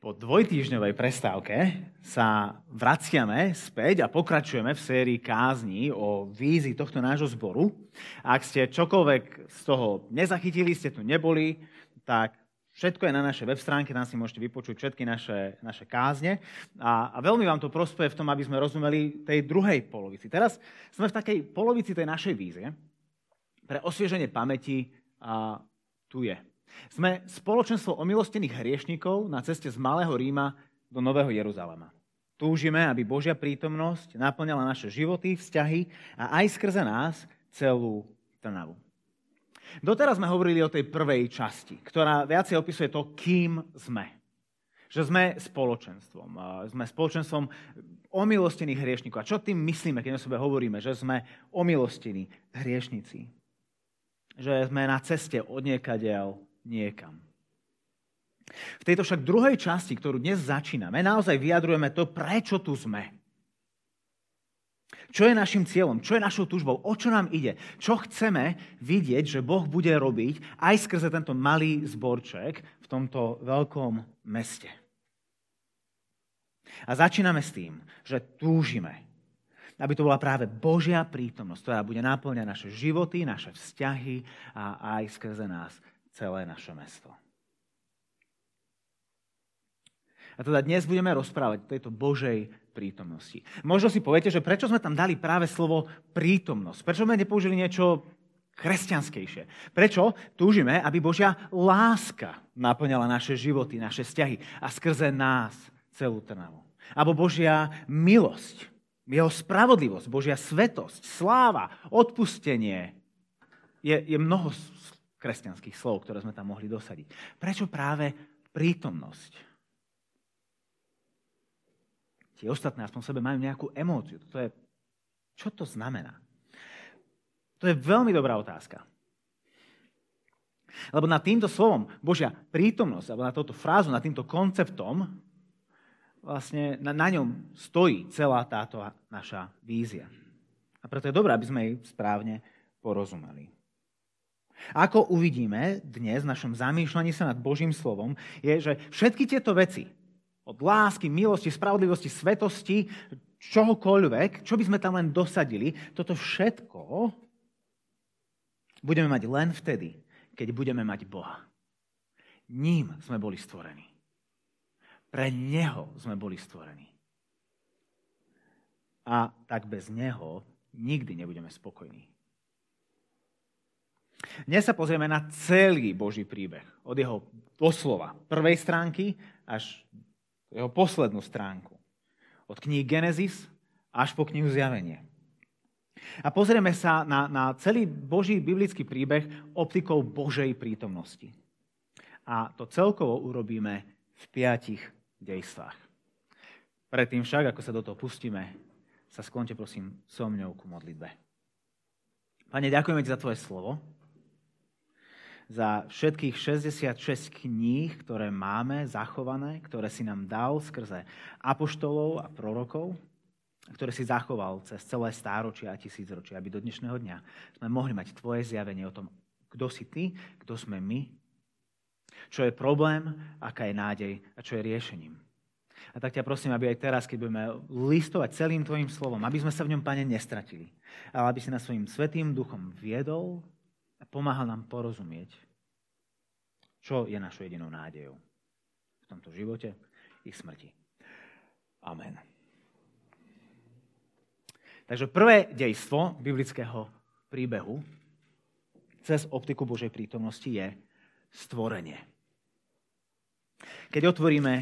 Po dvojtýždňovej prestávke sa vraciame späť a pokračujeme v sérii kázní o vízi tohto nášho zboru. Ak ste čokoľvek z toho nezachytili, ste tu neboli, tak všetko je na našej web stránke, tam si môžete vypočuť všetky naše, naše kázne. A, a veľmi vám to prospeje v tom, aby sme rozumeli tej druhej polovici. Teraz sme v takej polovici tej našej vízie. Pre osvieženie pamäti a tu je. Sme spoločenstvo omilostených hriešnikov na ceste z Malého Ríma do Nového Jeruzalema. Túžime, aby Božia prítomnosť naplňala naše životy, vzťahy a aj skrze nás celú Trnavu. Doteraz sme hovorili o tej prvej časti, ktorá viacej opisuje to, kým sme. Že sme spoločenstvom. Sme spoločenstvom omilostených hriešnikov. A čo tým myslíme, keď o sebe hovoríme, že sme omilostení hriešnici? Že sme na ceste od niekadeľ niekam. V tejto však druhej časti, ktorú dnes začíname, naozaj vyjadrujeme to, prečo tu sme. Čo je našim cieľom? Čo je našou túžbou? O čo nám ide? Čo chceme vidieť, že Boh bude robiť aj skrze tento malý zborček v tomto veľkom meste? A začíname s tým, že túžime, aby to bola práve Božia prítomnosť, ktorá bude náplňať naše životy, naše vzťahy a aj skrze nás celé naše mesto. A teda dnes budeme rozprávať o tejto Božej prítomnosti. Možno si poviete, že prečo sme tam dali práve slovo prítomnosť? Prečo sme nepoužili niečo kresťanskejšie? Prečo túžime, aby Božia láska naplňala naše životy, naše vzťahy a skrze nás celú Trnavu? Abo Božia milosť, jeho spravodlivosť, Božia svetosť, sláva, odpustenie. Je, je mnoho kresťanských slov, ktoré sme tam mohli dosadiť. Prečo práve prítomnosť? Tie ostatné aspoň sebe majú nejakú emóciu. To je, čo to znamená? To je veľmi dobrá otázka. Lebo nad týmto slovom Božia prítomnosť, alebo na touto frázu, nad týmto konceptom, vlastne na, na ňom stojí celá táto naša vízia. A preto je dobré, aby sme jej správne porozumeli. Ako uvidíme dnes v našom zamýšľaní sa nad Božím slovom, je, že všetky tieto veci, od lásky, milosti, spravodlivosti, svetosti, čohokoľvek, čo by sme tam len dosadili, toto všetko budeme mať len vtedy, keď budeme mať Boha. Ním sme boli stvorení. Pre Neho sme boli stvorení. A tak bez Neho nikdy nebudeme spokojní. Dnes sa pozrieme na celý Boží príbeh. Od jeho poslova prvej stránky až jeho poslednú stránku. Od knihy Genesis až po knihu Zjavenie. A pozrieme sa na, na celý Boží biblický príbeh optikou Božej prítomnosti. A to celkovo urobíme v piatich dejstvách. Predtým však, ako sa do toho pustíme, sa sklonte prosím so mňou ku modlitbe. Pane, ďakujeme ti za tvoje slovo za všetkých 66 kníh, ktoré máme zachované, ktoré si nám dal skrze apoštolov a prorokov, ktoré si zachoval cez celé stáročia a tisícročia, aby do dnešného dňa sme mohli mať tvoje zjavenie o tom, kto si ty, kto sme my, čo je problém, aká je nádej a čo je riešením. A tak ťa prosím, aby aj teraz, keď budeme listovať celým tvojim slovom, aby sme sa v ňom, Pane, nestratili, ale aby si nás svojim svetým duchom viedol a pomáhal nám porozumieť, čo je našou jedinou nádejou v tomto živote i smrti. Amen. Takže prvé dejstvo biblického príbehu cez optiku Božej prítomnosti je stvorenie. Keď otvoríme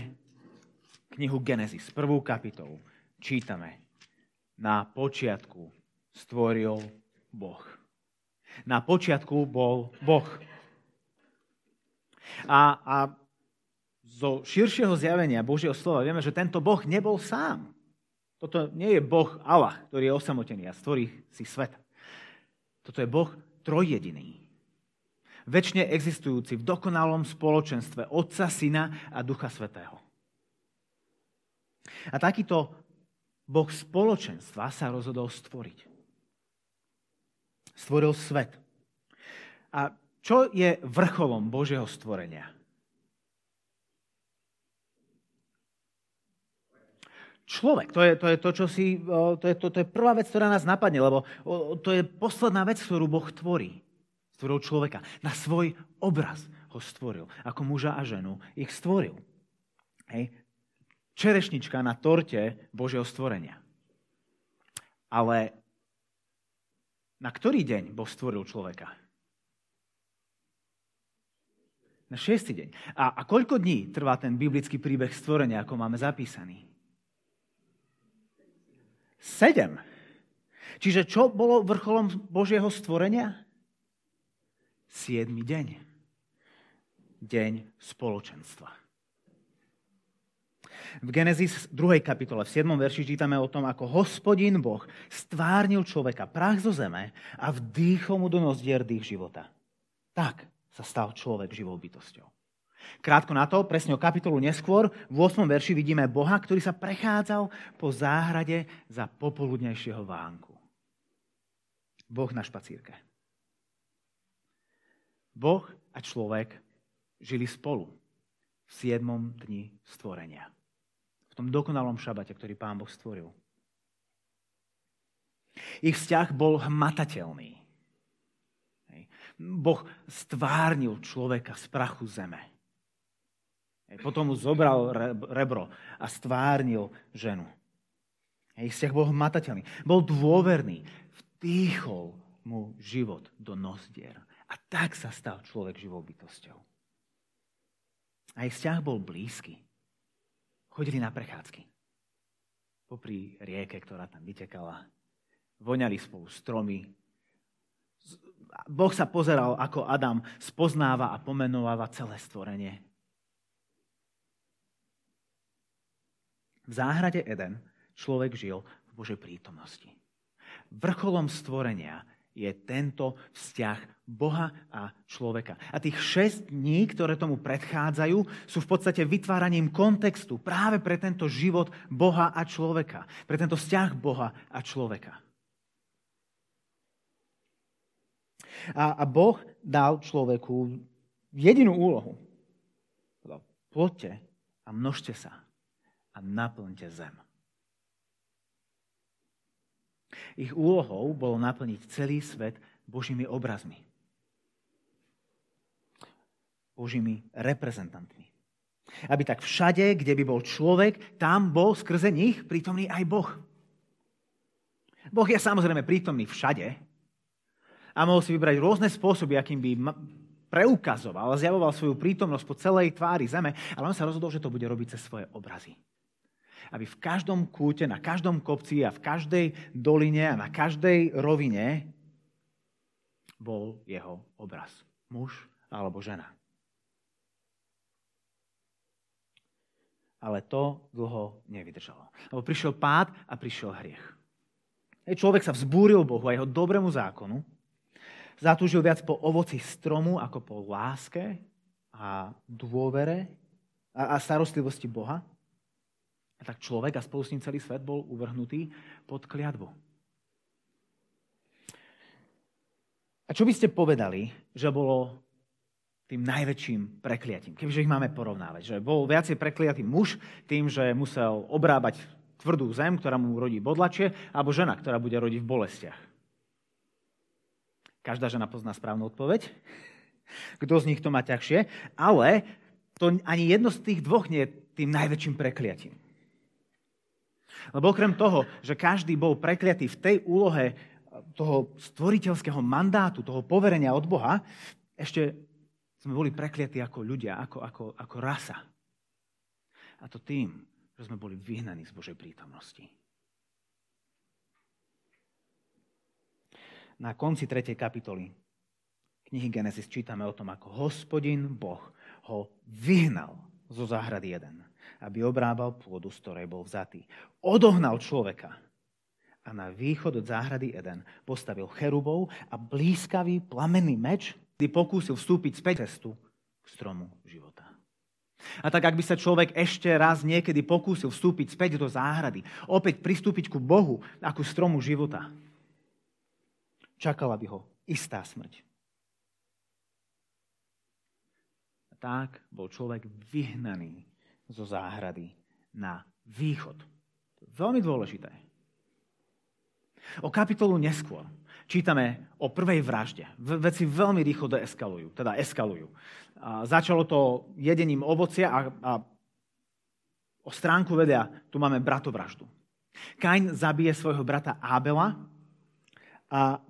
knihu Genesis, prvú kapitolu, čítame, na počiatku stvoril Boh. Na počiatku bol Boh. A, a zo širšieho zjavenia Božieho slova vieme, že tento Boh nebol sám. Toto nie je Boh Allah, ktorý je osamotený a stvorí si svet. Toto je Boh trojjediný. Večne existujúci v dokonalom spoločenstve Otca, Syna a Ducha Svetého. A takýto Boh spoločenstva sa rozhodol stvoriť stvoril svet. A čo je vrcholom Božieho stvorenia? človek. To je to, je to čo si, to je, to, to je prvá vec, ktorá nás napadne, lebo to je posledná vec, ktorú Boh tvorí. Stvoril človeka. Na svoj obraz ho stvoril. Ako muža a ženu ich stvoril. Hej. Čerešnička na torte Božieho stvorenia. Ale na ktorý deň Boh stvoril človeka? Na šiestý deň. A, a koľko dní trvá ten biblický príbeh stvorenia, ako máme zapísaný? Sedem. Čiže čo bolo vrcholom Božieho stvorenia? Siedmy deň. Deň spoločenstva. V Genesis 2. kapitole, v 7. verši čítame o tom, ako hospodin Boh stvárnil človeka prach zo zeme a vdýchol mu do nozdier dých života. Tak sa stal človek živou bytosťou. Krátko na to, presne o kapitolu neskôr, v 8. verši vidíme Boha, ktorý sa prechádzal po záhrade za popoludnejšieho vánku. Boh na špacírke. Boh a človek žili spolu v 7. dni stvorenia. Tom dokonalom šabate, ktorý Pán Boh stvoril. Ich vzťah bol hmatateľný. Boh stvárnil človeka z prachu zeme. Potom mu zobral rebro a stvárnil ženu. Jej vzťah bol hmatateľný. Bol dôverný. Vtýchol mu život do nozdier. A tak sa stal človek živou bytosťou. A ich vzťah bol blízky. Chodili na prechádzky. Popri rieke, ktorá tam vytekala. Voňali spolu stromy, Boh sa pozeral, ako Adam spoznáva a pomenováva celé stvorenie. V záhrade Eden človek žil v Božej prítomnosti. Vrcholom stvorenia je tento vzťah Boha a človeka. A tých šesť dní, ktoré tomu predchádzajú, sú v podstate vytváraním kontextu práve pre tento život Boha a človeka. Pre tento vzťah Boha a človeka. A, a Boh dal človeku jedinú úlohu. Poďte a množte sa a naplňte zem. Ich úlohou bolo naplniť celý svet Božími obrazmi. Božími reprezentantmi. Aby tak všade, kde by bol človek, tam bol skrze nich prítomný aj Boh. Boh je samozrejme prítomný všade, a mohol si vybrať rôzne spôsoby, akým by preukazoval zjavoval svoju prítomnosť po celej tvári zeme, ale on sa rozhodol, že to bude robiť cez svoje obrazy. Aby v každom kúte, na každom kopci a v každej doline a na každej rovine bol jeho obraz. Muž alebo žena. Ale to dlho nevydržalo. Lebo prišiel pád a prišiel hriech. Človek sa vzbúril Bohu a jeho dobrému zákonu Zatúžil viac po ovoci stromu ako po láske a dôvere a, starostlivosti Boha. A tak človek a spolu s ním celý svet bol uvrhnutý pod kliatbu. A čo by ste povedali, že bolo tým najväčším prekliatím, kebyže ich máme porovnávať. Že bol viacej prekliatý muž tým, že musel obrábať tvrdú zem, ktorá mu rodí bodlačie, alebo žena, ktorá bude rodiť v bolestiach. Každá žena pozná správnu odpoveď. Kto z nich to má ťažšie. Ale to ani jedno z tých dvoch nie je tým najväčším prekliatím. Lebo okrem toho, že každý bol prekliatý v tej úlohe toho stvoriteľského mandátu, toho poverenia od Boha, ešte sme boli prekliatí ako ľudia, ako, ako, ako rasa. A to tým, že sme boli vyhnaní z Božej prítomnosti. na konci 3. kapitoly knihy Genesis čítame o tom, ako hospodin Boh ho vyhnal zo záhrady jeden, aby obrábal pôdu, z ktorej bol vzatý. Odohnal človeka a na východ od záhrady Eden postavil cherubov a blízkavý plamenný meč, kdy pokúsil vstúpiť späť cestu k stromu života. A tak, ak by sa človek ešte raz niekedy pokúsil vstúpiť späť do záhrady, opäť pristúpiť ku Bohu ako stromu života, čakala by ho istá smrť. A tak bol človek vyhnaný zo záhrady na východ Veľmi dôležité. O kapitolu neskôr čítame o prvej vražde. Veci veľmi rýchlo deeskalujú, teda eskalujú. A začalo to jedením ovocia a, a o stránku vedia, tu máme bratovraždu. Kain zabije svojho brata Ábela a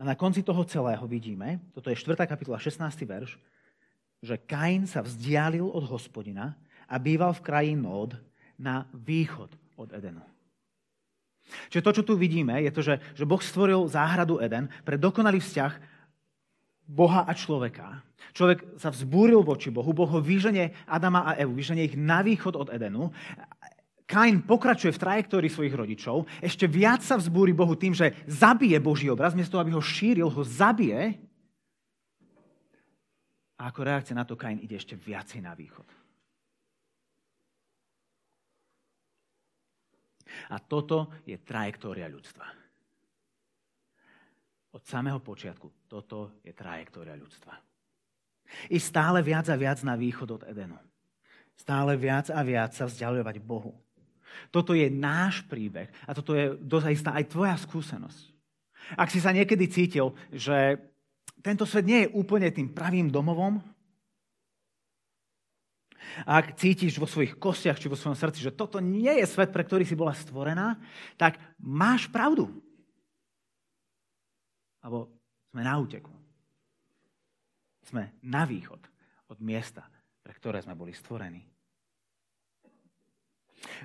na konci toho celého vidíme, toto je 4. kapitola, 16. verš, že Kain sa vzdialil od hospodina a býval v kraji Nód na východ od Edenu. Čiže to, čo tu vidíme, je to, že, že Boh stvoril záhradu Eden pre dokonalý vzťah Boha a človeka. Človek sa vzbúril voči Bohu, Boh ho vyženie Adama a Evu, vyženie ich na východ od Edenu. Kain pokračuje v trajektórii svojich rodičov, ešte viac sa vzbúri Bohu tým, že zabije Boží obraz, miesto aby ho šíril, ho zabije a ako reakcia na to Kain ide ešte viacej na východ. A toto je trajektória ľudstva. Od samého počiatku toto je trajektória ľudstva. I stále viac a viac na východ od Edenu. Stále viac a viac sa vzdialovať Bohu. Toto je náš príbeh a toto je dozajistá aj tvoja skúsenosť. Ak si sa niekedy cítil, že tento svet nie je úplne tým pravým domovom. A ak cítiš vo svojich kostiach či vo svojom srdci, že toto nie je svet, pre ktorý si bola stvorená, tak máš pravdu. Alebo sme na úteku. Sme na východ od miesta, pre ktoré sme boli stvorení.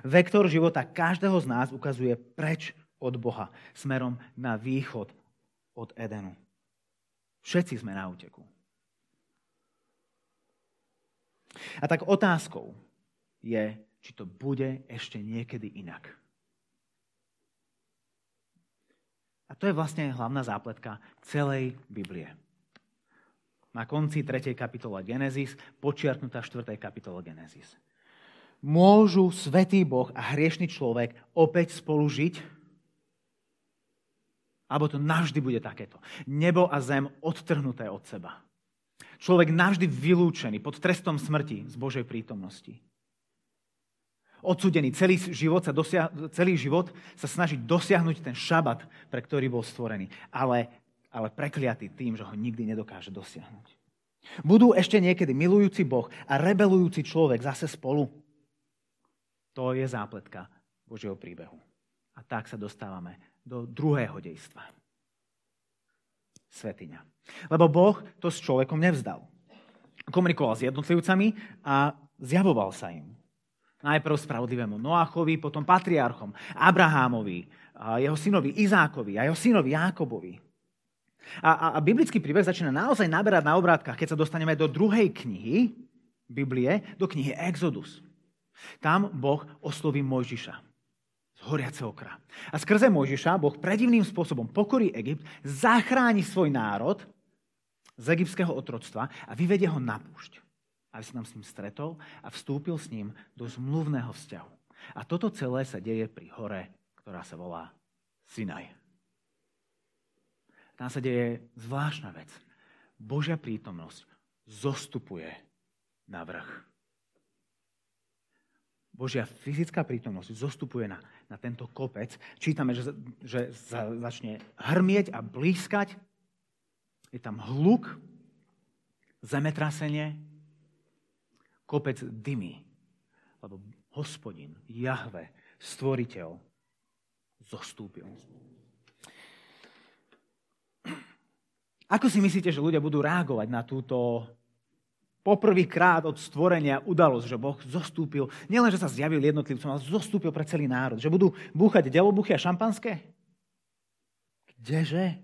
Vektor života každého z nás ukazuje preč od Boha, smerom na východ od Edenu. Všetci sme na úteku. A tak otázkou je, či to bude ešte niekedy inak. A to je vlastne hlavná zápletka celej Biblie. Na konci 3. kapitola Genesis, počiarknutá 4. kapitola Genesis. Môžu svetý Boh a hriešný človek opäť spolu žiť? Alebo to navždy bude takéto. Nebo a zem odtrhnuté od seba. Človek navždy vylúčený pod trestom smrti z Božej prítomnosti. Odsudený celý život, sa dosia- celý život sa snaží dosiahnuť ten šabat, pre ktorý bol stvorený. Ale, ale prekliatý tým, že ho nikdy nedokáže dosiahnuť. Budú ešte niekedy milujúci Boh a rebelujúci človek zase spolu. To je zápletka Božieho príbehu. A tak sa dostávame do druhého dejstva. Svetiňa. Lebo Boh to s človekom nevzdal. Komunikoval s jednotlivcami a zjavoval sa im. Najprv spravodlivému Noachovi, potom patriarchom, Abrahámovi, a jeho synovi Izákovi a jeho synovi Jákobovi. A, a, a biblický príbeh začína naozaj naberať na obrátkach, keď sa dostaneme do druhej knihy Biblie, do knihy Exodus. Tam Boh osloví Mojžiša z horiaceho okra. A skrze Mojžiša Boh predivným spôsobom pokorí Egypt, zachráni svoj národ z egyptského otroctva a vyvedie ho na púšť. Aby sa tam s ním stretol a vstúpil s ním do zmluvného vzťahu. A toto celé sa deje pri hore, ktorá sa volá Sinaj. Tam sa deje zvláštna vec. Božia prítomnosť zostupuje na vrch. Božia fyzická prítomnosť zostupuje na, na tento kopec. Čítame, že, že začne hrmieť a blízkať. Je tam hluk, zemetrasenie, kopec dymy. Lebo hospodin, Jahve, stvoriteľ, zostúpil. Ako si myslíte, že ľudia budú reagovať na túto poprvýkrát od stvorenia udalosť, že Boh zostúpil, nielen, že sa zjavil jednotlivcom, ale zostúpil pre celý národ. Že budú búchať delobuchy a šampanské? Kdeže?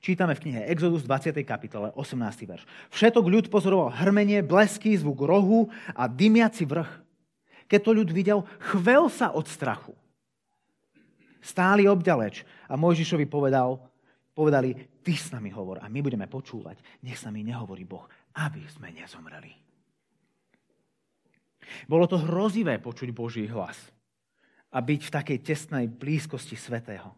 Čítame v knihe Exodus 20. kapitole, 18. verš. Všetok ľud pozoroval hrmenie, blesky, zvuk rohu a dymiaci vrch. Keď to ľud videl, chvel sa od strachu. Stáli obďaleč a Mojžišovi povedal, povedali, ty s nami hovor a my budeme počúvať. Nech sa mi nehovorí Boh aby sme nezomreli. Bolo to hrozivé počuť Boží hlas a byť v takej tesnej blízkosti svetého.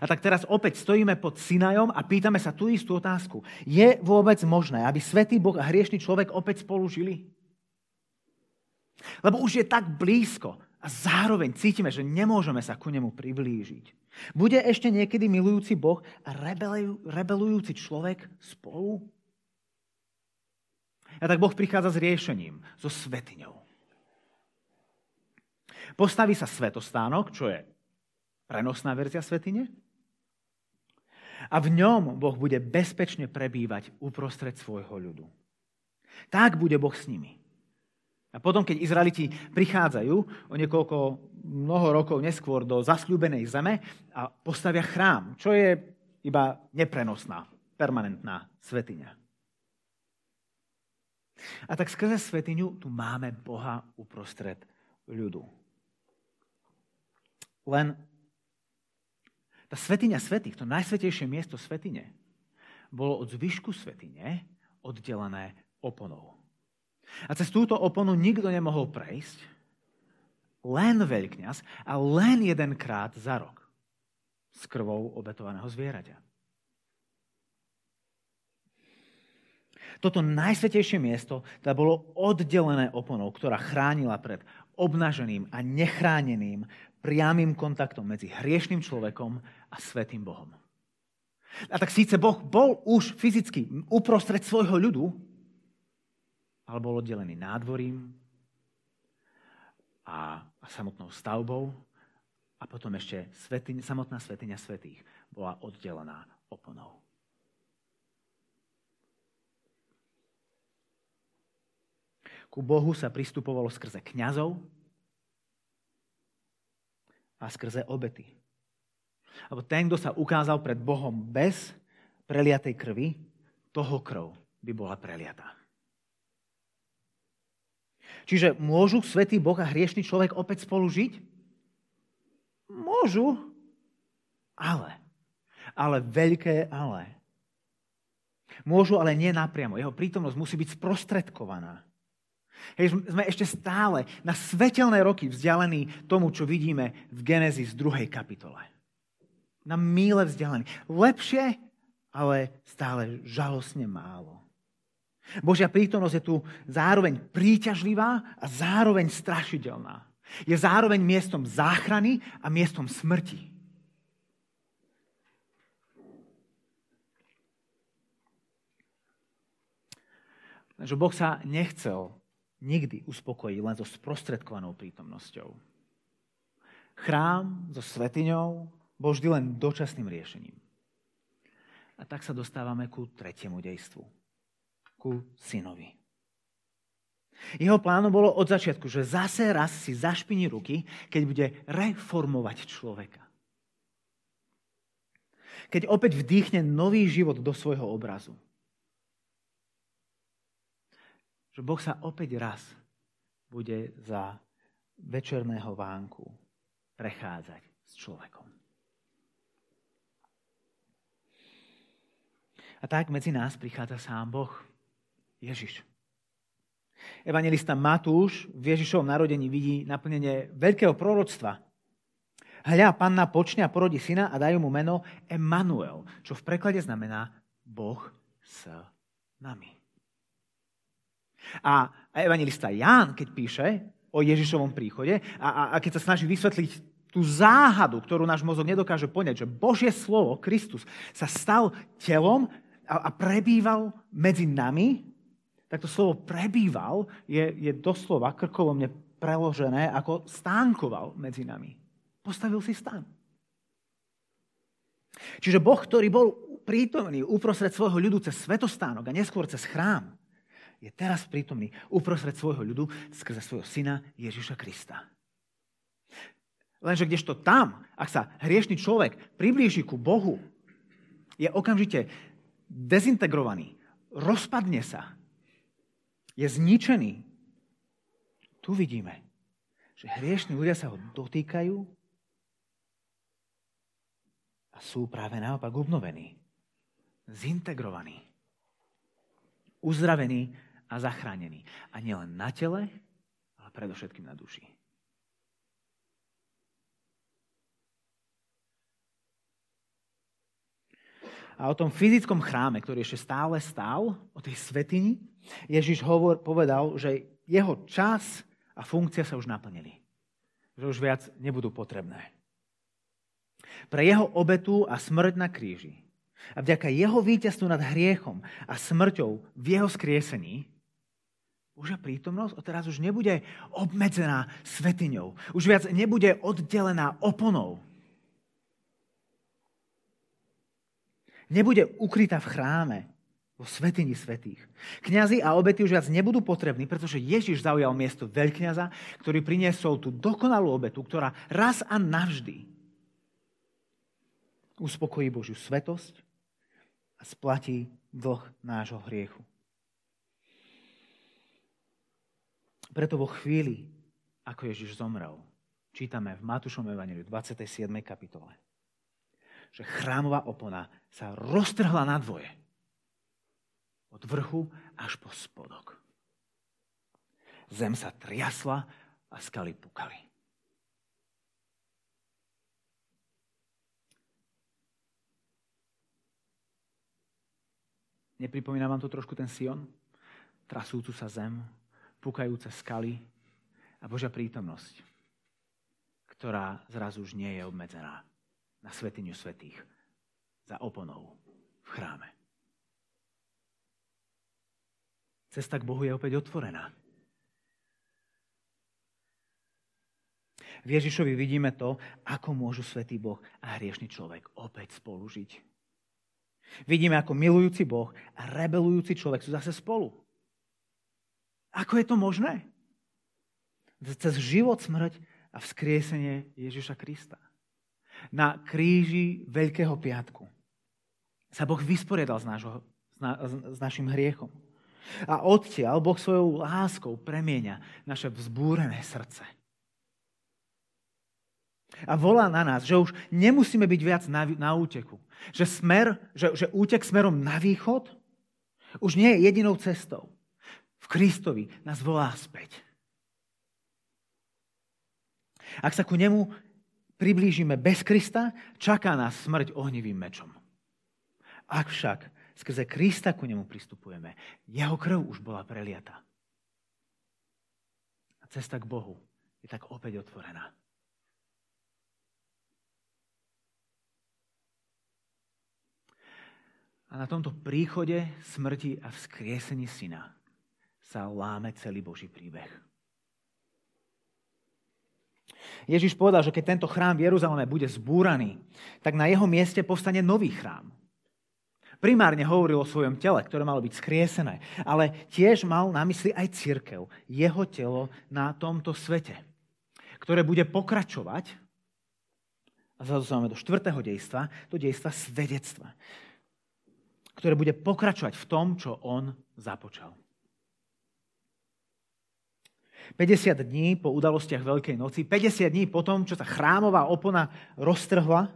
A tak teraz opäť stojíme pod Sinajom a pýtame sa tú istú otázku. Je vôbec možné, aby svetý Boh a hriešný človek opäť spolu žili? Lebo už je tak blízko A zároveň cítime, že nemôžeme sa ku nemu priblížiť. Bude ešte niekedy milujúci Boh a rebelujúci človek spolu? A tak Boh prichádza s riešením, so svetiňou. Postaví sa svetostánok, čo je prenosná verzia svetine. A v ňom Boh bude bezpečne prebývať uprostred svojho ľudu. Tak bude Boh s nimi. A potom, keď Izraeliti prichádzajú o niekoľko mnoho rokov neskôr do zasľúbenej zeme a postavia chrám, čo je iba neprenosná, permanentná svetiňa. A tak skrze svetiňu tu máme Boha uprostred ľudu. Len tá svetiňa svetých, to najsvetejšie miesto svetine, bolo od zvyšku svetine oddelené oponou. A cez túto oponu nikto nemohol prejsť, len veľkňaz a len jedenkrát za rok s krvou obetovaného zvieraťa. Toto najsvetejšie miesto teda bolo oddelené oponou, ktorá chránila pred obnaženým a nechráneným priamým kontaktom medzi hriešným človekom a svetým Bohom. A tak síce Boh bol už fyzicky uprostred svojho ľudu, ale bol oddelený nádvorím a, samotnou stavbou a potom ešte svetiň, samotná svetiňa svetých bola oddelená oponou. Ku Bohu sa pristupovalo skrze kňazov a skrze obety. Lebo ten, kto sa ukázal pred Bohom bez preliatej krvi, toho krv by bola preliatá. Čiže môžu svetý Boh a hriešný človek opäť spolu žiť? Môžu, ale. Ale veľké ale. Môžu, ale nie napriamo. Jeho prítomnosť musí byť sprostredkovaná. Hej, sme ešte stále na svetelné roky vzdialení tomu, čo vidíme v Genesis 2. kapitole. Na míle vzdialení. Lepšie, ale stále žalostne málo. Božia prítomnosť je tu zároveň príťažlivá a zároveň strašidelná. Je zároveň miestom záchrany a miestom smrti. Takže Boh sa nechcel nikdy uspokojiť len so sprostredkovanou prítomnosťou. Chrám so svetiňou bol vždy len dočasným riešením. A tak sa dostávame ku tretiemu dejstvu ku synovi. Jeho plánom bolo od začiatku, že zase raz si zašpiní ruky, keď bude reformovať človeka. Keď opäť vdýchne nový život do svojho obrazu. Že Boh sa opäť raz bude za večerného vánku prechádzať s človekom. A tak medzi nás prichádza sám Boh. Ježiš. Evangelista Matúš v Ježišovom narodení vidí naplnenie veľkého proroctva. Hľa, panna počne a porodí syna a dajú mu meno Emanuel, čo v preklade znamená Boh s nami. A evangelista Ján, keď píše o Ježišovom príchode a, a, a keď sa snaží vysvetliť tú záhadu, ktorú náš mozog nedokáže poňať, že Božie slovo, Kristus, sa stal telom a, a prebýval medzi nami, tak to slovo prebýval je, je doslova krkolomne preložené ako stánkoval medzi nami. Postavil si stán. Čiže Boh, ktorý bol prítomný uprostred svojho ľudu cez svetostánok a neskôr cez chrám, je teraz prítomný uprostred svojho ľudu skrze svojho syna Ježiša Krista. Lenže kdežto tam, ak sa hriešný človek priblíži ku Bohu, je okamžite dezintegrovaný, rozpadne sa, je zničený. Tu vidíme, že hriešní ľudia sa ho dotýkajú a sú práve naopak obnovení, zintegrovaní, uzdravení a zachránení. A nielen na tele, ale predovšetkým na duši. a o tom fyzickom chráme, ktorý ešte stále stál, o tej svetini, Ježiš hovor, povedal, že jeho čas a funkcia sa už naplnili. že už viac nebudú potrebné. Pre jeho obetu a smrť na kríži a vďaka jeho víťazstvu nad hriechom a smrťou v jeho skriesení Božia prítomnosť teraz už nebude obmedzená svetiňou. Už viac nebude oddelená oponou. Nebude ukrytá v chráme, vo svetini svetých. Kňazi a obety už viac nebudú potrební, pretože Ježiš zaujal miesto veľkňaza, ktorý priniesol tú dokonalú obetu, ktorá raz a navždy uspokojí Božiu svetosť a splatí dlh nášho hriechu. Preto vo chvíli, ako Ježiš zomrel, čítame v Matúšom Evangeliu 27. kapitole, že chrámová opona sa roztrhla na dvoje. Od vrchu až po spodok. Zem sa triasla a skaly pukali. Nepripomína vám to trošku ten Sion? Trasúcu sa zem, pukajúce skaly a Božia prítomnosť, ktorá zrazu už nie je obmedzená na svetiňu svetých za oponou v chráme. Cesta k Bohu je opäť otvorená. V Ježišovi vidíme to, ako môžu svetý Boh a hriešný človek opäť spolu žiť. Vidíme, ako milujúci Boh a rebelujúci človek sú zase spolu. Ako je to možné? Cez život, smrť a vzkriesenie Ježiša Krista. Na kríži Veľkého piatku sa Boh vysporiadal s, nášho, s, na, s našim hriechom. A odtiaľ Boh svojou láskou premieňa naše vzbúrené srdce. A volá na nás, že už nemusíme byť viac na, na úteku. Že, smer, že, že útek smerom na východ už nie je jedinou cestou v Kristovi nás volá späť. Ak sa ku nemu priblížime bez Krista, čaká nás smrť ohnivým mečom. Ak však skrze Krista ku nemu pristupujeme, jeho krv už bola preliata. A cesta k Bohu je tak opäť otvorená. A na tomto príchode smrti a vzkriesení syna sa láme celý Boží príbeh. Ježiš povedal, že keď tento chrám v Jeruzaleme bude zbúraný, tak na jeho mieste povstane nový chrám. Primárne hovoril o svojom tele, ktoré malo byť skriesené, ale tiež mal na mysli aj církev, jeho telo na tomto svete, ktoré bude pokračovať, a zase do štvrtého dejstva, do dejstva svedectva, ktoré bude pokračovať v tom, čo on započal. 50 dní po udalostiach Veľkej noci, 50 dní po tom, čo sa chrámová opona roztrhla,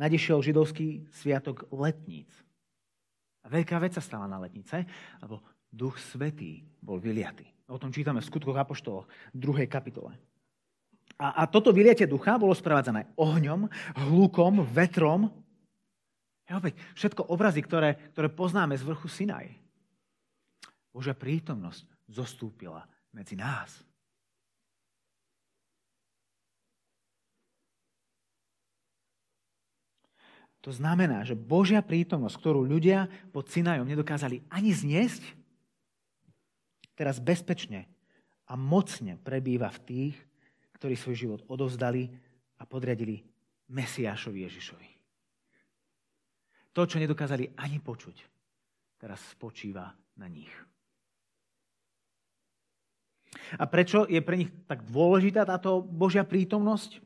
nadišiel židovský sviatok letníc. A veľká vec sa stala na letnice, lebo Duch Svetý bol vyliatý. O tom čítame v skutkoch Apoštoloch, 2. kapitole. A, a toto vyliatie ducha bolo sprevádzané ohňom, hlukom, vetrom. Je opäť všetko obrazy, ktoré, ktoré poznáme z vrchu Sinaj. Božia prítomnosť, zostúpila medzi nás. To znamená, že Božia prítomnosť, ktorú ľudia pod Sinajom nedokázali ani zniesť, teraz bezpečne a mocne prebýva v tých, ktorí svoj život odovzdali a podriadili Mesiášovi Ježišovi. To, čo nedokázali ani počuť, teraz spočíva na nich. A prečo je pre nich tak dôležitá táto Božia prítomnosť?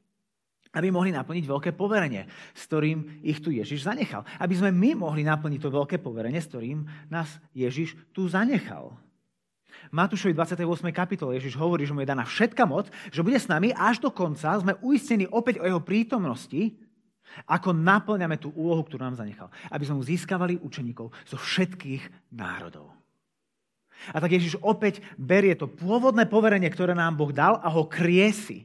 Aby mohli naplniť veľké poverenie, s ktorým ich tu Ježiš zanechal. Aby sme my mohli naplniť to veľké poverenie, s ktorým nás Ježiš tu zanechal. Matúšovi 28. kapitole Ježiš hovorí, že mu je daná všetka moc, že bude s nami až do konca. Sme uistení opäť o jeho prítomnosti, ako naplňame tú úlohu, ktorú nám zanechal. Aby sme mu získavali učeníkov zo všetkých národov. A tak Ježiš opäť berie to pôvodné poverenie, ktoré nám Boh dal a ho kriesi.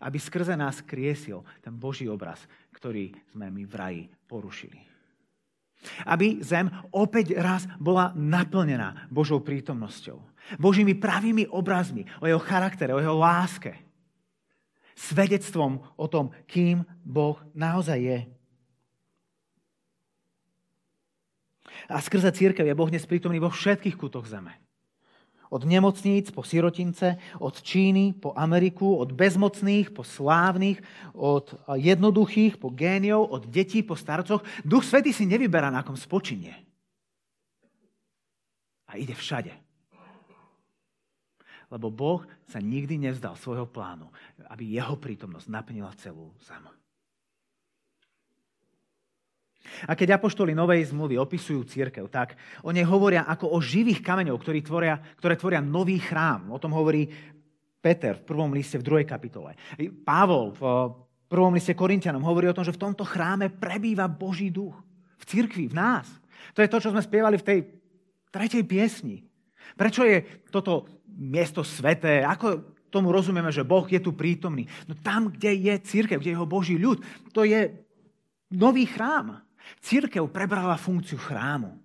Aby skrze nás kriesil ten Boží obraz, ktorý sme my v raji porušili. Aby zem opäť raz bola naplnená Božou prítomnosťou. Božími pravými obrazmi o jeho charaktere, o jeho láske. Svedectvom o tom, kým Boh naozaj je. A skrze církev je Boh dnes prítomný vo všetkých kútoch zeme. Od nemocníc po sirotince, od Číny po Ameriku, od bezmocných po slávnych, od jednoduchých po géniov, od detí po starcoch. Duch Svetý si nevyberá, na kom spočinie. A ide všade. Lebo Boh sa nikdy nevzdal svojho plánu, aby jeho prítomnosť naplnila celú zem. A keď apoštoli Novej zmluvy opisujú církev, tak o nej hovoria ako o živých kameňov, ktorí tvoria, ktoré tvoria nový chrám. O tom hovorí Peter v prvom liste v druhej kapitole. Pavol v prvom liste Korintianom hovorí o tom, že v tomto chráme prebýva Boží duch. V cirkvi, v nás. To je to, čo sme spievali v tej tretej piesni. Prečo je toto miesto sveté? Ako tomu rozumieme, že Boh je tu prítomný? No tam, kde je církev, kde je jeho Boží ľud, to je nový chrám. Církev prebrala funkciu chrámu.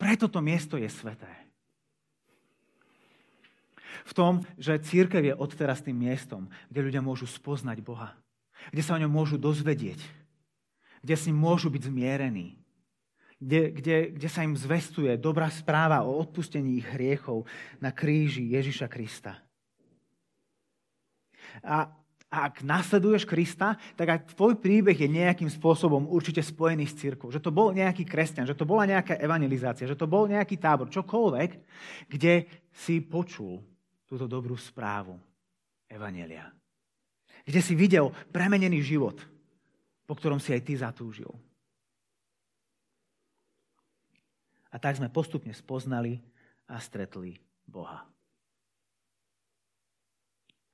Preto to miesto je sveté. V tom, že církev je odteraz tým miestom, kde ľudia môžu spoznať Boha. Kde sa o ňom môžu dozvedieť. Kde s ním môžu byť zmierení. Kde, kde, kde sa im zvestuje dobrá správa o odpustení ich hriechov na kríži Ježiša Krista. A ak nasleduješ Krista, tak aj tvoj príbeh je nejakým spôsobom určite spojený s církou. Že to bol nejaký kresťan, že to bola nejaká evangelizácia, že to bol nejaký tábor, čokoľvek, kde si počul túto dobrú správu evanelia. Kde si videl premenený život, po ktorom si aj ty zatúžil. A tak sme postupne spoznali a stretli Boha.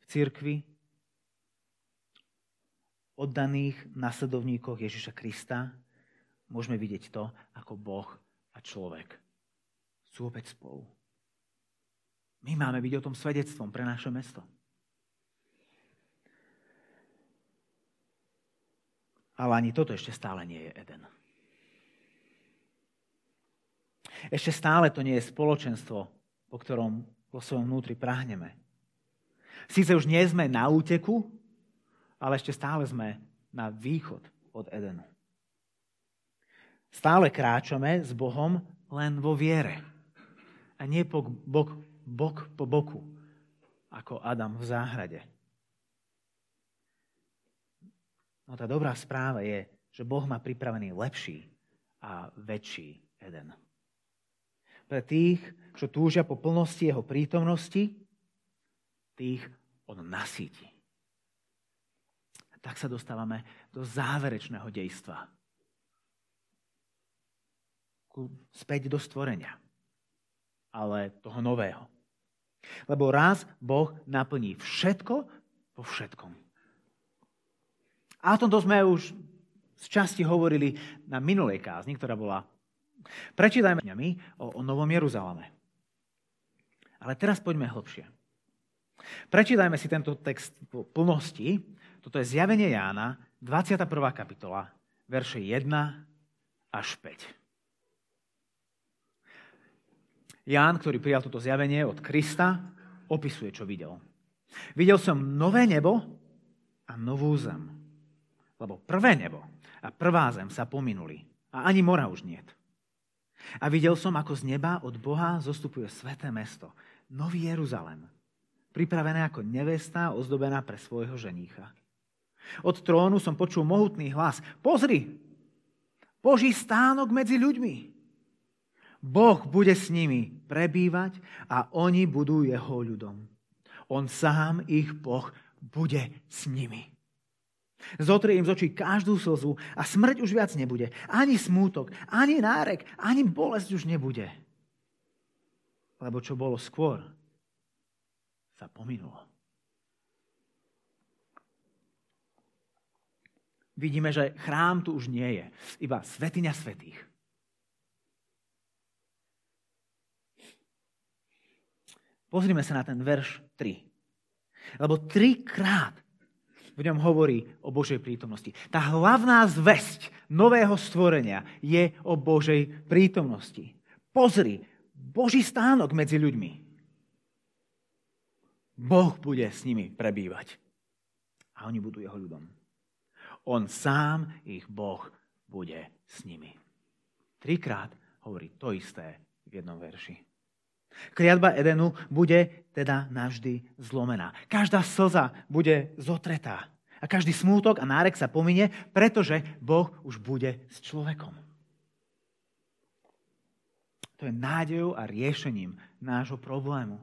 V církvi oddaných nasledovníkoch Ježiša Krista môžeme vidieť to, ako Boh a človek sú opäť spolu. My máme byť o tom svedectvom pre naše mesto. Ale ani toto ešte stále nie je Eden. Ešte stále to nie je spoločenstvo, po ktorom vo svojom vnútri prahneme. Sice už nie sme na úteku, ale ešte stále sme na východ od Edenu. Stále kráčame s Bohom len vo viere. A nie po, bok, bok po boku, ako Adam v záhrade. No tá dobrá správa je, že Boh má pripravený lepší a väčší Eden. Pre tých, čo túžia po plnosti jeho prítomnosti, tých on nasíti tak sa dostávame do záverečného dejstva. Späť do stvorenia. Ale toho nového. Lebo raz Boh naplní všetko vo všetkom. A o tomto sme už z časti hovorili na minulej kázni, ktorá bola Prečítajme o, o Novom Jeruzaleme. Ale teraz poďme hlbšie. Prečítajme si tento text po plnosti toto je zjavenie Jána, 21. kapitola, verše 1 až 5. Ján, ktorý prijal toto zjavenie od Krista, opisuje, čo videl. Videl som nové nebo a novú zem. Lebo prvé nebo a prvá zem sa pominuli a ani mora už niet. A videl som, ako z neba od Boha zostupuje sveté mesto, Nový Jeruzalem, pripravené ako nevesta ozdobená pre svojho ženícha. Od trónu som počul mohutný hlas. Pozri, Boží stánok medzi ľuďmi. Boh bude s nimi prebývať a oni budú jeho ľudom. On sám, ich Boh, bude s nimi. Zotrie im z očí každú slzu a smrť už viac nebude. Ani smútok, ani nárek, ani bolesť už nebude. Lebo čo bolo skôr, sa pominulo. Vidíme, že chrám tu už nie je. Iba svetiňa svetých. Pozrime sa na ten verš 3. Lebo trikrát v ňom hovorí o Božej prítomnosti. Tá hlavná zväzť nového stvorenia je o Božej prítomnosti. Pozri, Boží stánok medzi ľuďmi. Boh bude s nimi prebývať. A oni budú jeho ľudom. On sám, ich Boh, bude s nimi. Trikrát hovorí to isté v jednom verši. Kliatba Edenu bude teda navždy zlomená. Každá slza bude zotretá. A každý smútok a nárek sa pominie, pretože Boh už bude s človekom. To je nádejou a riešením nášho problému.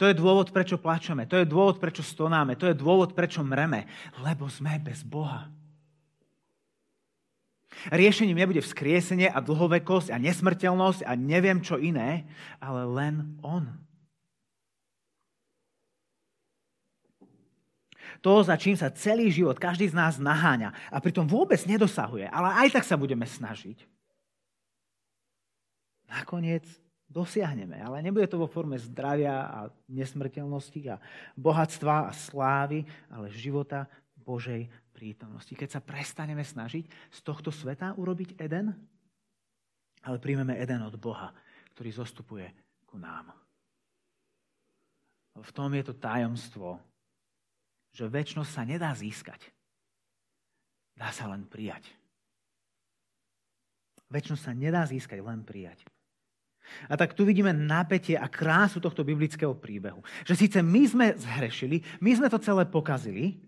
To je dôvod, prečo plačeme. To je dôvod, prečo stonáme. To je dôvod, prečo mreme. Lebo sme bez Boha. Riešením nebude vzkriesenie a dlhovekosť a nesmrteľnosť a neviem čo iné, ale len On. To, za čím sa celý život každý z nás naháňa a pritom vôbec nedosahuje, ale aj tak sa budeme snažiť. Nakoniec dosiahneme, ale nebude to vo forme zdravia a nesmrteľnosti a bohatstva a slávy, ale života Božej prítomnosti. Keď sa prestaneme snažiť z tohto sveta urobiť Eden, ale príjmeme Eden od Boha, ktorý zostupuje ku nám. V tom je to tajomstvo, že väčšnosť sa nedá získať. Dá sa len prijať. Väčšnosť sa nedá získať, len prijať. A tak tu vidíme napätie a krásu tohto biblického príbehu. Že síce my sme zhrešili, my sme to celé pokazili,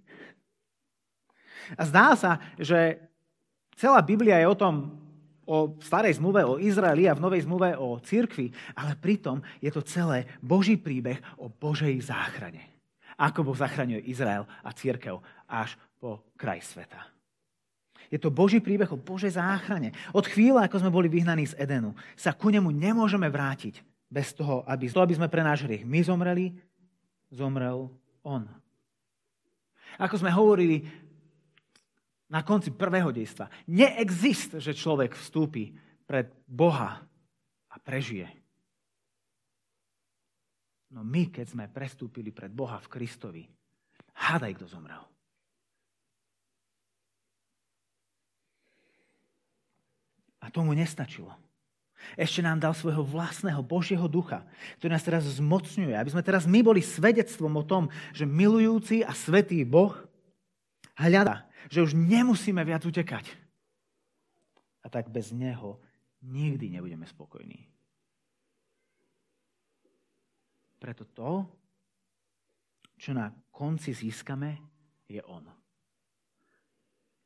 a zdá sa, že celá Biblia je o tom, o starej zmluve o Izraeli a v novej zmluve o cirkvi, ale pritom je to celé Boží príbeh o Božej záchrane. Ako Boh zachraňuje Izrael a církev až po kraj sveta. Je to Boží príbeh o Božej záchrane. Od chvíle, ako sme boli vyhnaní z Edenu, sa ku nemu nemôžeme vrátiť bez toho, aby, to, aby sme pre náš hriech my zomreli, zomrel On. Ako sme hovorili na konci prvého dejstva. Neexist, že človek vstúpi pred Boha a prežije. No my, keď sme prestúpili pred Boha v Kristovi, hádaj, kto zomrel. A tomu nestačilo. Ešte nám dal svojho vlastného Božieho ducha, ktorý nás teraz zmocňuje, aby sme teraz my boli svedectvom o tom, že milujúci a svetý Boh hľada že už nemusíme viac utekať. A tak bez Neho nikdy nebudeme spokojní. Preto to, čo na konci získame, je On.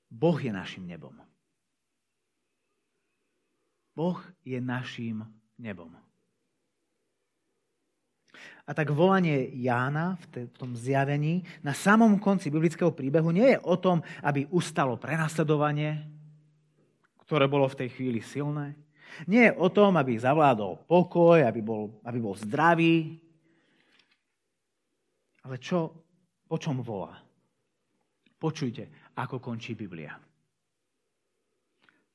Boh je našim nebom. Boh je našim nebom. A tak volanie Jána v tom zjavení na samom konci biblického príbehu nie je o tom, aby ustalo prenasledovanie, ktoré bolo v tej chvíli silné. Nie je o tom, aby zavládol pokoj, aby bol, aby bol zdravý. Ale čo, o čom volá? Počujte, ako končí Biblia.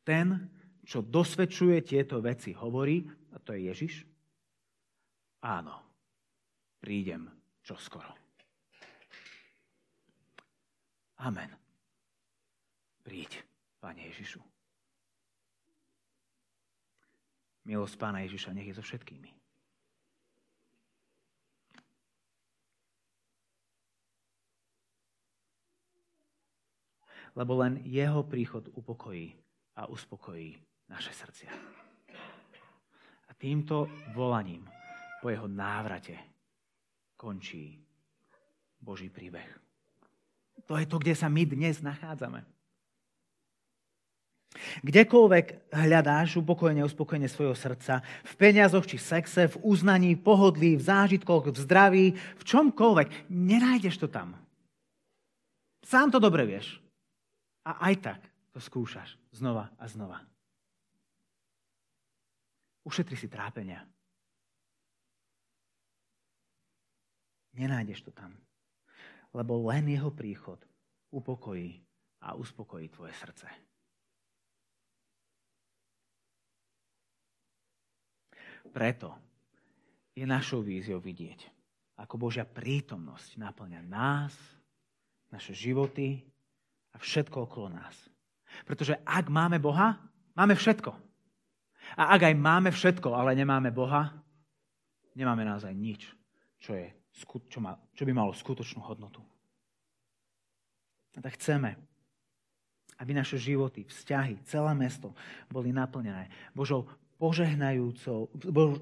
Ten, čo dosvedčuje tieto veci, hovorí, a to je Ježiš, áno, prídem čoskoro. Amen. Príď, Pane Ježišu. Milosť Pána Ježiša nech je so všetkými. Lebo len jeho príchod upokojí a uspokojí naše srdcia. A týmto volaním po jeho návrate končí Boží príbeh. To je to, kde sa my dnes nachádzame. Kdekoľvek hľadáš upokojenie, uspokojenie svojho srdca, v peniazoch či sexe, v uznaní, pohodlí, v zážitkoch, v zdraví, v čomkoľvek, nenájdeš to tam. Sám to dobre vieš. A aj tak to skúšaš znova a znova. Ušetri si trápenia. Nenájdeš to tam. Lebo len jeho príchod upokojí a uspokojí tvoje srdce. Preto je našou víziou vidieť, ako Božia prítomnosť naplňa nás naše životy a všetko okolo nás. Pretože ak máme Boha, máme všetko. A ak aj máme všetko, ale nemáme Boha, nemáme naozaj nič, čo, je, čo, má, čo by malo skutočnú hodnotu. A tak chceme, aby naše životy, vzťahy, celé mesto boli naplnené Božou požehnajúcou,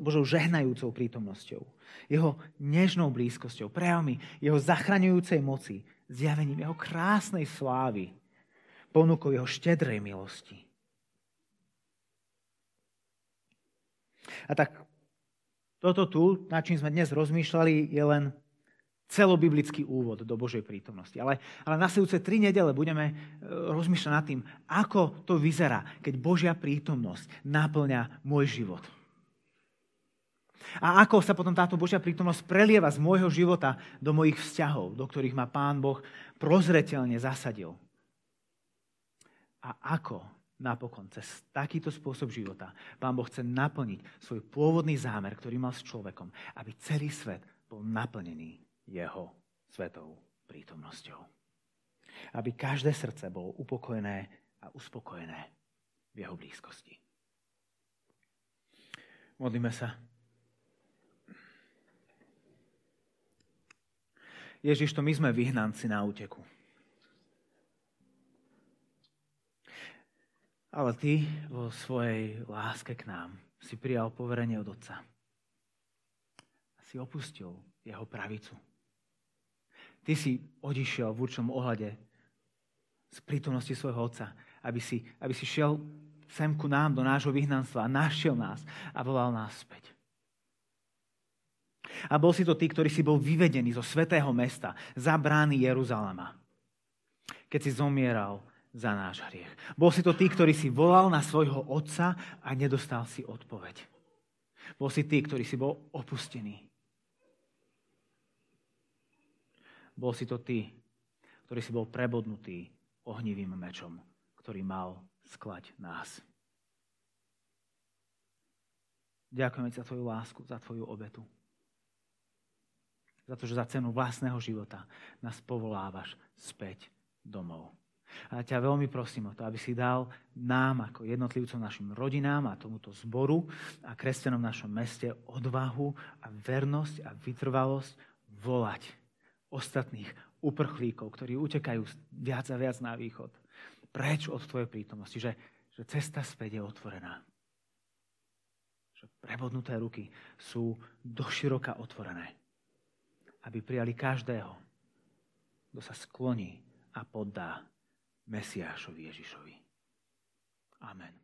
Božou žehnajúcou prítomnosťou, jeho nežnou blízkosťou, prejavmi jeho zachraňujúcej moci, zjavením jeho krásnej slávy, ponukou jeho štedrej milosti. A tak toto tu, na čím sme dnes rozmýšľali, je len celobiblický úvod do Božej prítomnosti. Ale, ale nasledujúce tri nedele budeme e, rozmýšľať nad tým, ako to vyzerá, keď Božia prítomnosť naplňa môj život. A ako sa potom táto Božia prítomnosť prelieva z môjho života do mojich vzťahov, do ktorých ma Pán Boh prozreteľne zasadil. A ako napokon cez takýto spôsob života Pán Boh chce naplniť svoj pôvodný zámer, ktorý mal s človekom, aby celý svet bol naplnený jeho svetou prítomnosťou. Aby každé srdce bolo upokojené a uspokojené v jeho blízkosti. Modlíme sa. Ježiš, to my sme vyhnanci na úteku. Ale ty vo svojej láske k nám si prijal poverenie od Otca. Si opustil jeho pravicu. Ty si odišiel v určnom ohľade z prítomnosti svojho otca, aby si, aby si šiel sem ku nám, do nášho vyhnanstva a našiel nás a volal nás späť. A bol si to ty, ktorý si bol vyvedený zo svetého mesta za brány Jeruzalema, keď si zomieral za náš hriech. Bol si to ty, ktorý si volal na svojho otca a nedostal si odpoveď. Bol si ty, ktorý si bol opustený Bol si to ty, ktorý si bol prebodnutý ohnivým mečom, ktorý mal sklať nás. Ďakujeme ti za tvoju lásku, za tvoju obetu. Za to, že za cenu vlastného života nás povolávaš späť domov. A ťa veľmi prosím o to, aby si dal nám ako jednotlivcom, našim rodinám a tomuto zboru a kresťanom v našom meste odvahu a vernosť a vytrvalosť volať ostatných uprchlíkov, ktorí utekajú viac a viac na východ. Preč od tvojej prítomnosti, že, že cesta späť je otvorená. Že prebodnuté ruky sú doširoka otvorené, aby prijali každého, kto sa skloní a poddá Mesiášovi Ježišovi. Amen.